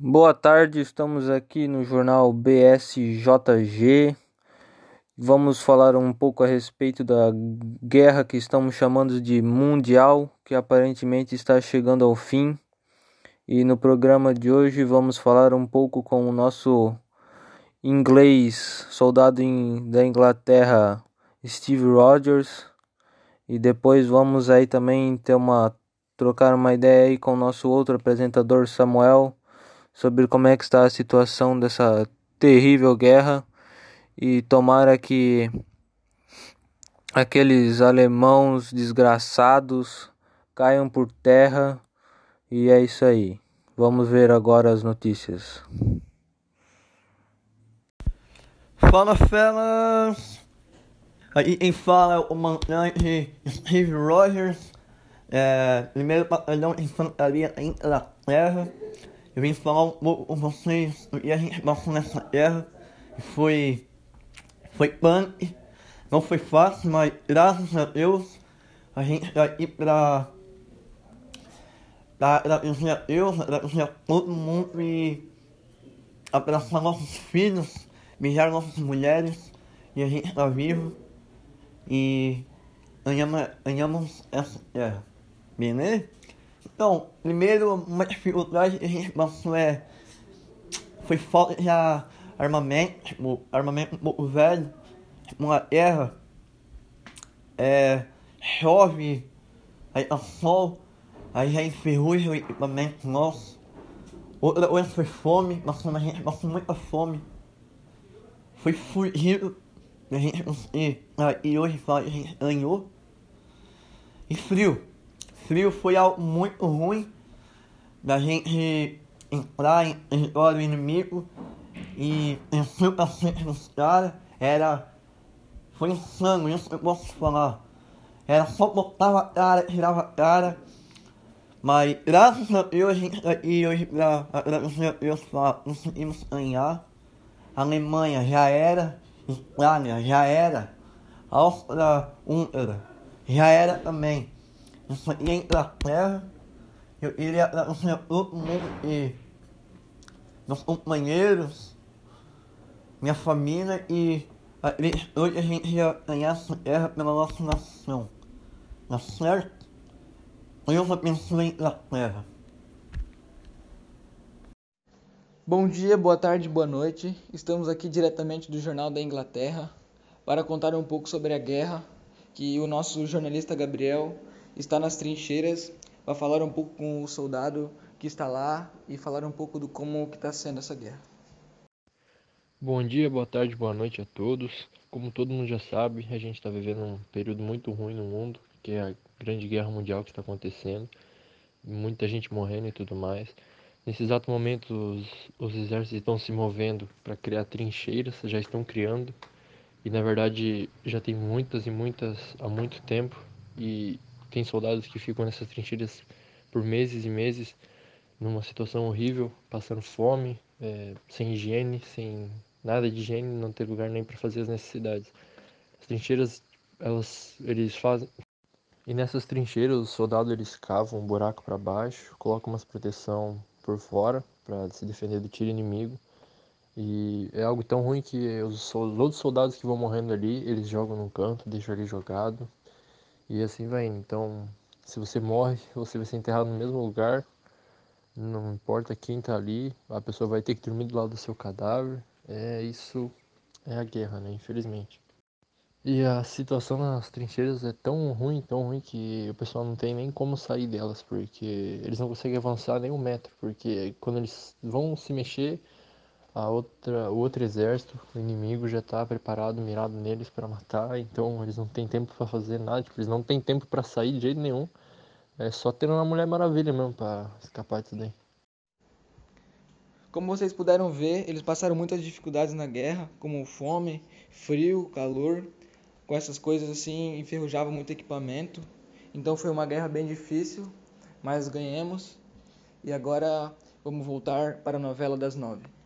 Boa tarde, estamos aqui no jornal BSJG. Vamos falar um pouco a respeito da guerra que estamos chamando de mundial, que aparentemente está chegando ao fim. E no programa de hoje vamos falar um pouco com o nosso inglês, soldado da Inglaterra, Steve Rogers. E depois vamos aí também ter uma trocar uma ideia aí com o nosso outro apresentador Samuel sobre como é que está a situação dessa terrível guerra e tomara que aqueles alemãos desgraçados caiam por terra e é isso aí. Vamos ver agora as notícias. Fala fellas! Aqui quem fala é o comandante Steve Rogers, é, primeiro batalhão de infantaria da Inglaterra. Eu vim falar um pouco com vocês do que a gente passou nessa guerra. Foi. Foi punk. Não foi fácil, mas graças a Deus a gente tá aqui pra. pra agradecer a Deus, agradecer a todo mundo e abraçar nossos filhos, beijar nossas mulheres e a gente tá vivo e ganhamos, ganhamos essa guerra. Beleza? Então, primeiro, uma dificuldade que a gente passou é. Foi falta de armamento, tipo, armamento um pouco velho, tipo, uma guerra. É. Chove, aí tá sol, aí já enferruja o equipamento nosso. Outra coisa foi fome, passou, a gente passou muita fome. Foi fugido, a gente conseguir. E hoje fala que a gente ganhou. E frio frio foi algo muito ruim da gente entrar em território inimigo e encher pra frente dos caras. Era. Foi insano, isso eu posso falar. Era só botava a cara, tirava a cara. Mas graças a Deus a gente tá aqui hoje pra agradecer a Deus pra conseguimos ganhar. A Alemanha já era, Itália já era, Áustria-Húngara já era também em Inglaterra, eu iria agradecer a todo mundo e meus companheiros, minha família e hoje a gente ia ganhar essa guerra pela nossa nação. Tá certo? Eu abençoe a Inglaterra. Bom dia, boa tarde, boa noite. Estamos aqui diretamente do Jornal da Inglaterra para contar um pouco sobre a guerra que o nosso jornalista Gabriel está nas trincheiras para falar um pouco com o soldado que está lá e falar um pouco do como que está sendo essa guerra. Bom dia, boa tarde, boa noite a todos. Como todo mundo já sabe, a gente está vivendo um período muito ruim no mundo, que é a grande guerra mundial que está acontecendo, muita gente morrendo e tudo mais. Nesse exato momento, os, os exércitos estão se movendo para criar trincheiras, já estão criando, e na verdade já tem muitas e muitas há muito tempo, e tem soldados que ficam nessas trincheiras por meses e meses, numa situação horrível, passando fome, é, sem higiene, sem nada de higiene, não ter lugar nem para fazer as necessidades. As trincheiras, elas, eles fazem. E nessas trincheiras, os soldados eles cavam um buraco para baixo, colocam umas proteção por fora para se defender do tiro inimigo. E é algo tão ruim que os outros soldados que vão morrendo ali, eles jogam num canto, deixam ali jogado, e assim vai indo. Então, se você morre, você vai ser enterrado no mesmo lugar. Não importa quem tá ali, a pessoa vai ter que dormir do lado do seu cadáver. É isso, é a guerra, né? Infelizmente. E a situação nas trincheiras é tão ruim, tão ruim que o pessoal não tem nem como sair delas, porque eles não conseguem avançar nem um metro, porque quando eles vão se mexer, a outra, o outro exército, o inimigo já está preparado, mirado neles para matar, então eles não têm tempo para fazer nada, tipo, eles não têm tempo para sair de jeito nenhum. É só ter uma Mulher Maravilha mesmo para escapar disso daí. Como vocês puderam ver, eles passaram muitas dificuldades na guerra, como fome, frio, calor, com essas coisas assim, enferrujava muito equipamento. Então foi uma guerra bem difícil, mas ganhamos. E agora vamos voltar para a novela das nove.